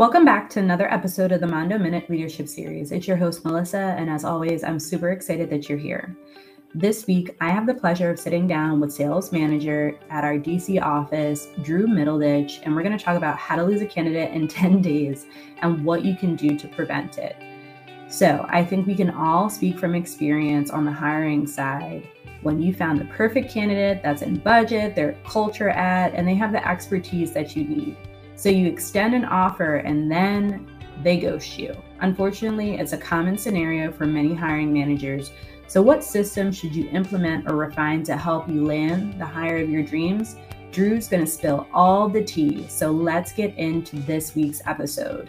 Welcome back to another episode of the Mondo Minute Leadership Series. It's your host, Melissa, and as always, I'm super excited that you're here. This week, I have the pleasure of sitting down with sales manager at our DC office, Drew Middleditch, and we're going to talk about how to lose a candidate in 10 days and what you can do to prevent it. So, I think we can all speak from experience on the hiring side when you found the perfect candidate that's in budget, their culture add, and they have the expertise that you need. So you extend an offer and then they ghost you. Unfortunately, it's a common scenario for many hiring managers. So, what system should you implement or refine to help you land the hire of your dreams? Drew's going to spill all the tea. So, let's get into this week's episode.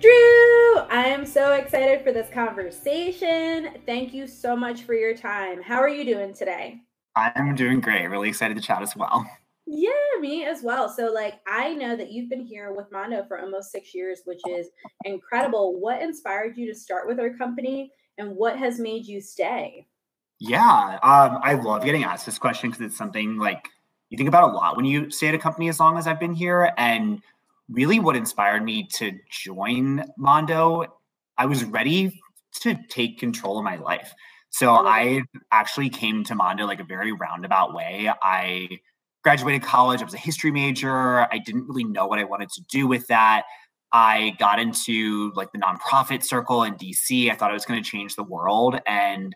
Drew, I am so excited for this conversation. Thank you so much for your time. How are you doing today? I'm doing great. Really excited to chat as well. Yeah, me as well. So, like, I know that you've been here with Mondo for almost six years, which is incredible. What inspired you to start with our company and what has made you stay? Yeah, um, I love getting asked this question because it's something like you think about a lot when you stay at a company as long as I've been here. And really, what inspired me to join Mondo, I was ready to take control of my life. So, I actually came to Mondo like a very roundabout way. I graduated college. I was a history major. I didn't really know what I wanted to do with that. I got into like the nonprofit circle in DC. I thought I was going to change the world and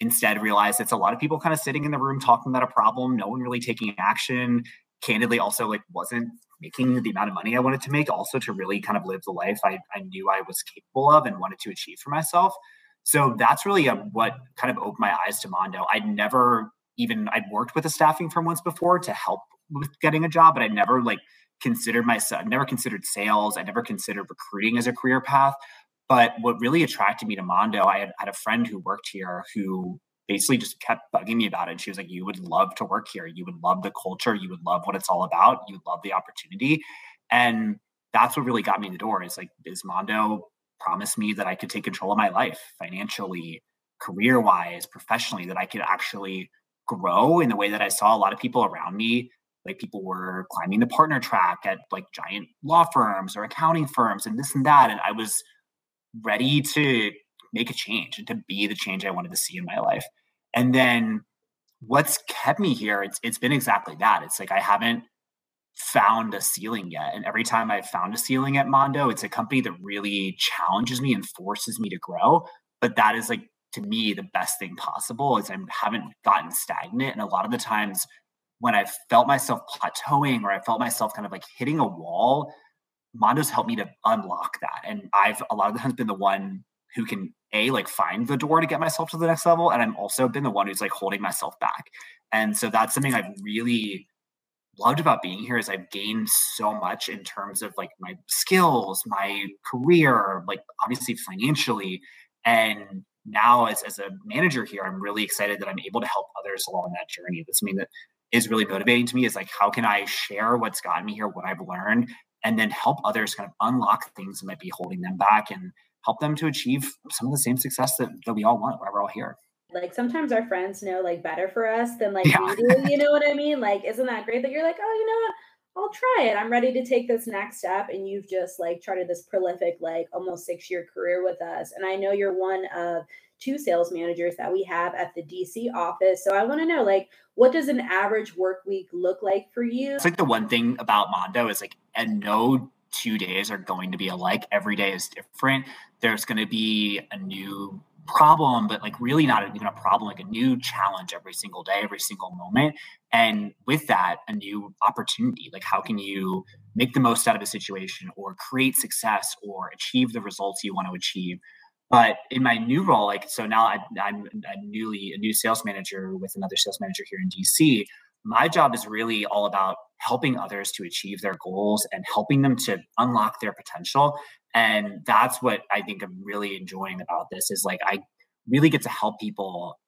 instead realized it's a lot of people kind of sitting in the room talking about a problem, no one really taking action. Candidly, also like wasn't making the amount of money I wanted to make, also to really kind of live the life I, I knew I was capable of and wanted to achieve for myself. So that's really a, um, what kind of opened my eyes to Mondo. I'd never even I'd worked with a staffing firm once before to help with getting a job, but I never like considered myself, never considered sales. I never considered recruiting as a career path. But what really attracted me to Mondo, I had, had a friend who worked here who basically just kept bugging me about it. She was like, You would love to work here. You would love the culture. You would love what it's all about. You would love the opportunity. And that's what really got me in the door is like, is Mondo promised me that I could take control of my life financially, career wise, professionally, that I could actually grow in the way that I saw a lot of people around me. Like people were climbing the partner track at like giant law firms or accounting firms and this and that. And I was ready to make a change and to be the change I wanted to see in my life. And then what's kept me here, it's it's been exactly that. It's like I haven't found a ceiling yet. And every time I've found a ceiling at Mondo, it's a company that really challenges me and forces me to grow. But that is like to me the best thing possible is I haven't gotten stagnant. And a lot of the times when I felt myself plateauing or I felt myself kind of like hitting a wall, Mondo's helped me to unlock that. And I've a lot of the times been the one who can a like find the door to get myself to the next level. And I'm also been the one who's like holding myself back. And so that's something I've really loved about being here is I've gained so much in terms of like my skills, my career, like obviously financially. And now as, as a manager here, I'm really excited that I'm able to help others along that journey. That's something that is really motivating to me is like, how can I share what's gotten me here, what I've learned, and then help others kind of unlock things that might be holding them back and help them to achieve some of the same success that, that we all want why we're all here. Like sometimes our friends know like better for us than like yeah. we do. You know what I mean? Like, isn't that great that you're like, oh, you know what? I'll try it. I'm ready to take this next step. And you've just like charted this prolific, like almost six year career with us. And I know you're one of two sales managers that we have at the DC office. So I want to know, like, what does an average work week look like for you? It's like the one thing about Mondo is like, and no two days are going to be alike. Every day is different. There's going to be a new problem, but like really not even a problem, like a new challenge every single day, every single moment. And with that, a new opportunity. Like, how can you make the most out of a situation or create success or achieve the results you want to achieve? But in my new role, like, so now I, I'm a newly a new sales manager with another sales manager here in DC. My job is really all about helping others to achieve their goals and helping them to unlock their potential. And that's what i think i'm really enjoying about this is like i really get to help people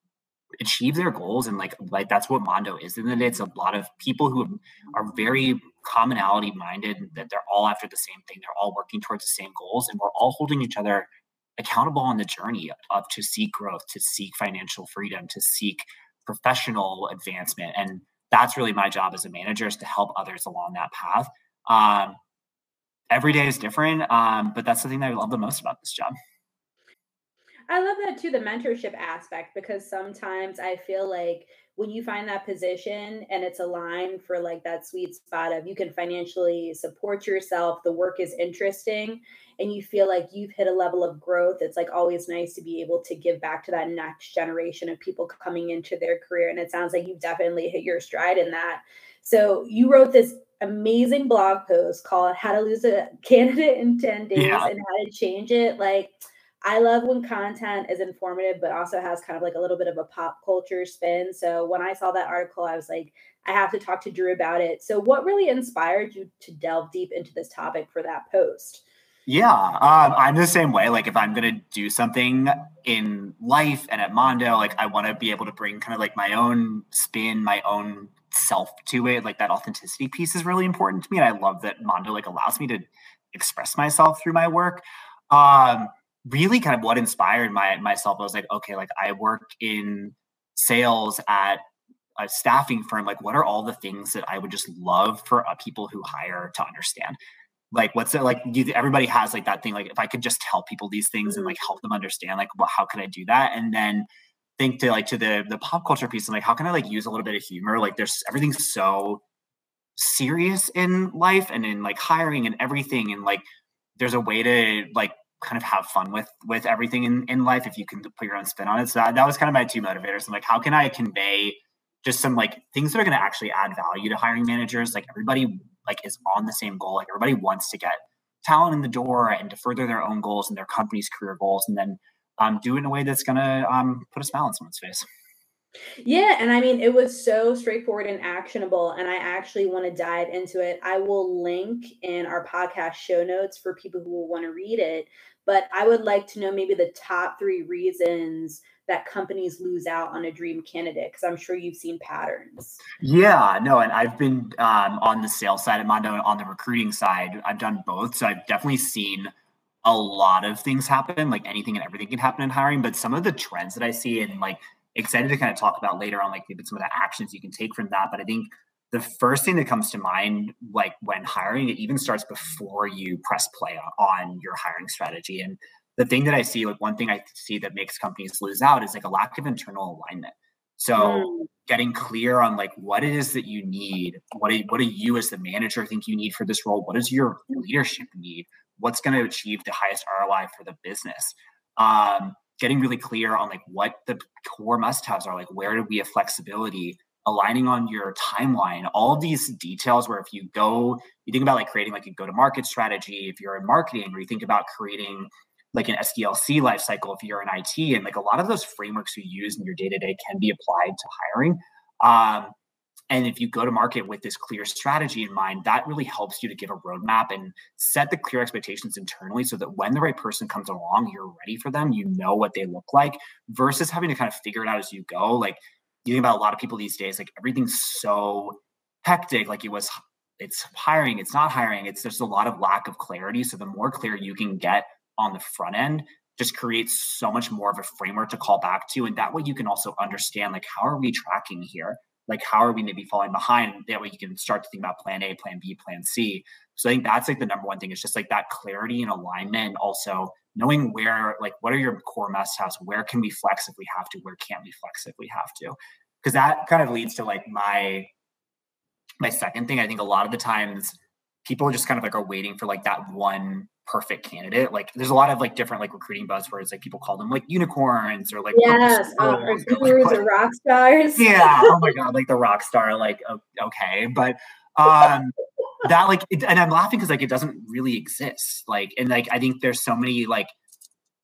achieve their goals and like like that's what mondo is and it's a lot of people who are very commonality minded that they're all after the same thing. They're all working towards the same goals and we're all holding each other accountable on the journey of to seek growth to seek financial freedom to seek professional advancement. And that's really my job as a manager is to help others along that path um, every day is different. Um, but that's the thing that I love the most about this job. I love that too, the mentorship aspect, because sometimes I feel like when you find that position and it's aligned for like that sweet spot of you can financially support yourself, the work is interesting, and you feel like you've hit a level of growth, it's like always nice to be able to give back to that next generation of people coming into their career. And it sounds like you've definitely hit your stride in that. So you wrote this amazing blog post called How to Lose a Candidate in 10 Days yeah. and How to Change It. Like, I love when content is informative, but also has kind of like a little bit of a pop culture spin. So when I saw that article, I was like, I have to talk to Drew about it. So, what really inspired you to delve deep into this topic for that post? Yeah, um, I'm the same way. Like, if I'm going to do something in life and at Mondo, like, I want to be able to bring kind of like my own spin, my own self to it. Like, that authenticity piece is really important to me. And I love that Mondo like allows me to express myself through my work. Um, really kind of what inspired my myself. I was like, okay, like I work in sales at a staffing firm. Like, what are all the things that I would just love for uh, people who hire to understand? Like, what's it like? You, everybody has like that thing. Like, if I could just tell people these things and like help them understand, like, well, how can I do that? And then think to like to the the pop culture piece and like, how can I like use a little bit of humor? Like, there's everything's so serious in life and in like hiring and everything, and like there's a way to like kind of have fun with with everything in, in life if you can put your own spin on it. So that, that was kind of my two motivators. I'm like, how can I convey just some like things that are going to actually add value to hiring managers? Like everybody like is on the same goal. Like everybody wants to get talent in the door and to further their own goals and their company's career goals, and then um, do it in a way that's going to um, put a smile on someone's face. Yeah, and I mean it was so straightforward and actionable and I actually want to dive into it. I will link in our podcast show notes for people who will want to read it, but I would like to know maybe the top 3 reasons that companies lose out on a dream candidate because I'm sure you've seen patterns. Yeah, no, and I've been um, on the sales side at Mondo on the recruiting side. I've done both, so I've definitely seen a lot of things happen. Like anything and everything can happen in hiring, but some of the trends that I see and like excited to kind of talk about later on, like maybe some of the actions you can take from that. But I think the first thing that comes to mind, like when hiring, it even starts before you press play on your hiring strategy. And the thing that I see, like one thing I see that makes companies lose out is like a lack of internal alignment. So mm. getting clear on like what it is that you need, what do, what do you as the manager think you need for this role? What does your leadership need? What's going to achieve the highest ROI for the business? Um, getting really clear on like what the core must-haves are, like where do we have flexibility, aligning on your timeline, all these details where if you go, you think about like creating like a go-to-market strategy, if you're in marketing, or you think about creating like an SDLC lifecycle if you're in IT, and like a lot of those frameworks you use in your day-to-day can be applied to hiring. Um, and if you go to market with this clear strategy in mind, that really helps you to give a roadmap and set the clear expectations internally so that when the right person comes along, you're ready for them, you know what they look like, versus having to kind of figure it out as you go. Like you think about a lot of people these days, like everything's so hectic, like it was it's hiring, it's not hiring, it's there's a lot of lack of clarity. So the more clear you can get on the front end, just creates so much more of a framework to call back to. And that way you can also understand like how are we tracking here? Like how are we maybe falling behind? That way you can start to think about plan a plan b plan c. So i think that's like the number one thing is just like that clarity and alignment. Also knowing where like what are your core must haves? Where can we flex if we have to? Where can't we flex if we have to? Because that kind of leads to like my my second thing. I think a lot of the times people just kind of like are waiting for like that one perfect candidate. Like there's a lot of like different like recruiting buzzwords. Like people call them like unicorns or like yes, or gurus or, rock stars. yeah. Oh my god, like the rock star. Like okay, but um that like it, and I'm laughing because like it doesn't really exist. Like and like I think there's so many like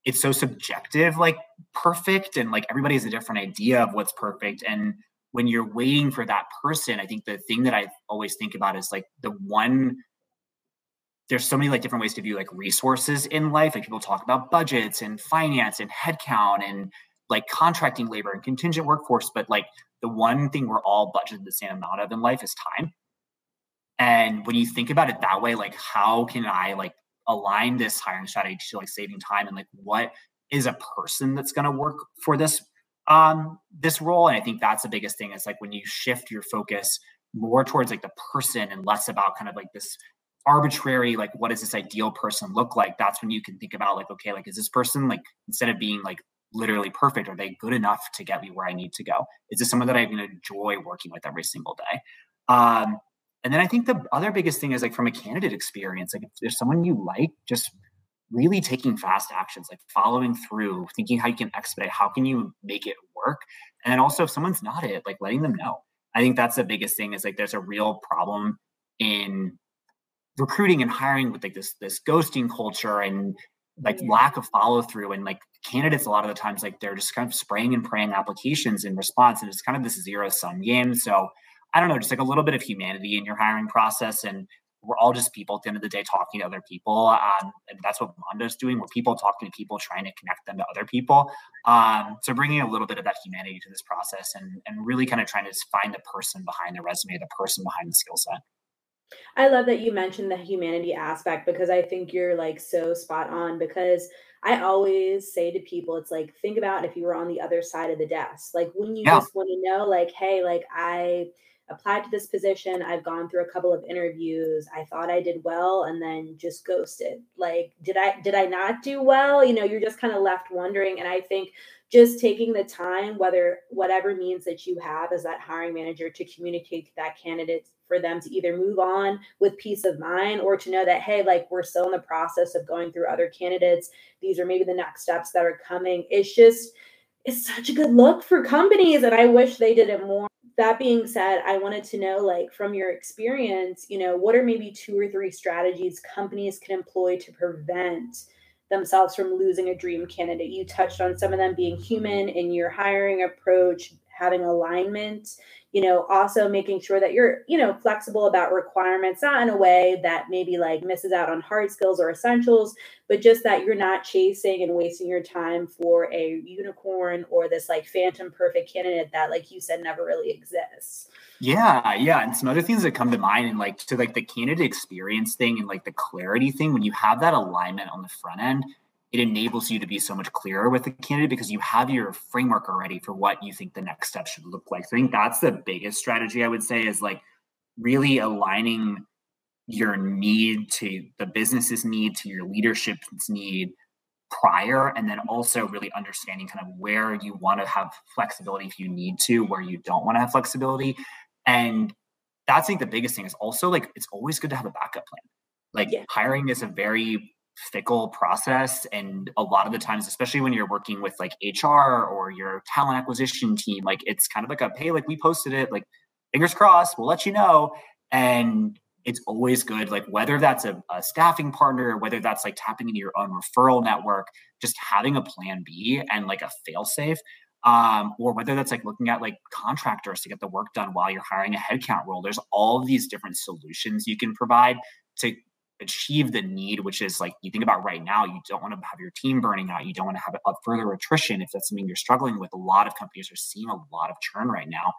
it's so subjective like perfect and like everybody has a different idea of what's perfect and when you're waiting for that person i think the thing that i always think about is like the one there's so many like different ways to view like resources in life. Like people talk about budgets and finance and headcount and like contracting labor and contingent workforce. But like the one thing we're all budgeted the same amount of in life is time. And when you think about it that way, like how can I like align this hiring strategy to like saving time and like what is a person that's going to work for this um this role and i think that's the biggest thing is like when you shift your focus more towards like the person and less about kind of like this arbitrary like what does this ideal person look like? That's when you can think about like okay like is this person like instead of being like literally perfect are they good enough to get me where i need to go? Is this someone that i can enjoy working with every single day? Um, and then i think the other biggest thing is like from a candidate experience like if there's someone you like just really taking fast actions like following through thinking how you can expedite how can you make it work? And then also if someone's not it like letting them know. I think that's the biggest thing is like there's a real problem in recruiting and hiring with like this this ghosting culture and like yeah. lack of follow through and like candidates a lot of the times like they're just kind of spraying and praying applications in response and it's kind of this zero sum game. So i don't know just like a little bit of humanity in your hiring process and we're all just people at the end of the day talking to other people um, and that's what mondo's doing. We're people talking to people trying to connect them to other people. Um, so bringing a little bit of that humanity to this process and, and really kind of trying to find the person behind the resume the person behind the skill set I love that you mentioned the humanity aspect because I think you're like so spot on because I always say to people, it's like, think about if you were on the other side of the desk. Like when you yeah. just want to know, like, hey, like I applied to this position, I've gone through a couple of interviews, I thought I did well, and then just ghosted. Like, did I did I not do well? You know, you're just kind of left wondering. And I think just taking the time, whether whatever means that you have as that hiring manager to communicate to that candidate for them to either move on with peace of mind or to know that, hey, like we're still in the process of going through other candidates. These are maybe the next steps that are coming. It's just, it's such a good look for companies. And I wish they did it more. That being said, I wanted to know, like, from your experience, you know, what are maybe two or three strategies companies can employ to prevent themselves from losing a dream candidate? You touched on some of them being human in your hiring approach, having alignment you know also making sure that you're you know flexible about requirements not in a way that maybe like misses out on hard skills or essentials but just that you're not chasing and wasting your time for a unicorn or this like phantom perfect candidate that like you said never really exists yeah yeah and some other things that come to mind and like to like the candidate experience thing and like the clarity thing when you have that alignment on the front end it enables you to be so much clearer with the candidate because you have your framework already for what you think the next step should look like. So I think that's the biggest strategy I would say is like really aligning your need to the business's need to your leadership's need prior and then also really understanding kind of where you want to have flexibility if you need to where you don't want to have flexibility and that's I think the biggest thing is also like it's always good to have a backup plan like yeah. hiring is a very fickle process and a lot of the times especially when you're working with like hr or your talent acquisition team like it's kind of like a hey like we posted it like fingers crossed we'll let you know and it's always good like whether that's a, a staffing partner whether that's like tapping into your own referral network just having a plan b and like a fail safe um, or whether that's like looking at like contractors to get the work done while you're hiring a headcount role there's all these different solutions you can provide to achieve the need, which is like you think about right now, you don't want to have your team burning out. You don't want to have a further attrition if that's something you're struggling with. A lot of companies are seeing a lot of churn right now.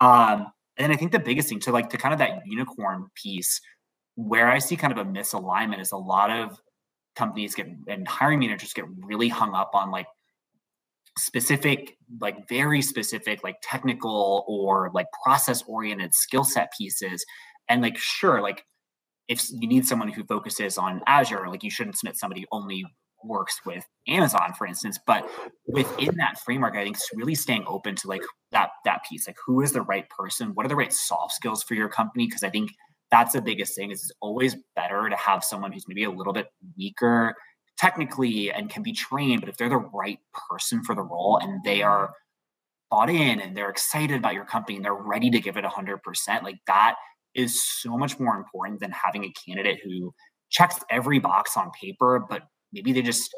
Um, and I think the biggest thing to like to kind of that unicorn piece, where I see kind of a misalignment is a lot of companies get and hiring managers get really hung up on like specific like very specific like technical or like process oriented skill set pieces and like sure like if you need someone who focuses on Azure, like you shouldn't submit somebody only works with Amazon, for instance. But within that framework, I think it's really staying open to like that that piece. Like who is the right person? What are the right soft skills for your company? Because I think that's the biggest thing is it's always better to have someone who's maybe a little bit weaker technically and can be trained, but if they're the right person for the role and they are bought in and they're excited about your company and they're ready to give it 100%, like that is so much more important than having a candidate who checks every box on paper, but maybe they just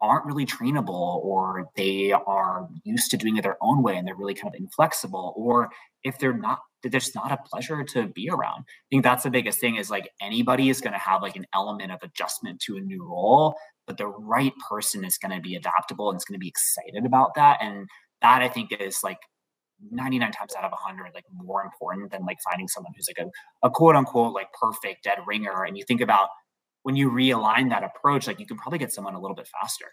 aren't really trainable or they are used to doing it their own way and they're really kind of inflexible or if they're not they're just not a pleasure to be around. I think that's the biggest thing is like anybody is going to have like an element of adjustment to a new role but the right person is going to be adaptable and is going to be excited about that and that i think is like 99 times out of 100 like more important than like finding someone who's like a, a quote unquote like perfect dead ringer and you think about when you realign that approach like you can probably get someone a little bit faster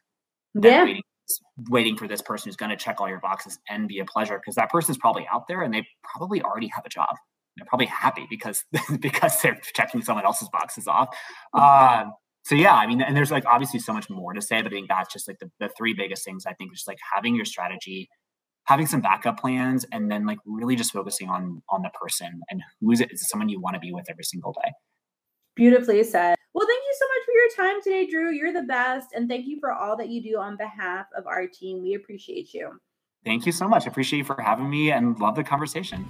yeah. waiting, waiting for this person who's going to check all your boxes and be a pleasure because that person's probably out there and they probably already have a job they're probably happy because because they're checking someone else's boxes off. Um, so yeah, I mean, and there's like obviously so much more to say, but I think that's just like the, the three biggest things. I think just like having your strategy, having some backup plans, and then like really just focusing on on the person and who is it is it someone you want to be with every single day. Beautifully said. Well, thank you so much for your time today, Drew. You're the best, and thank you for all that you do on behalf of our team. We appreciate you. Thank you so much. I appreciate you for having me and love the conversation.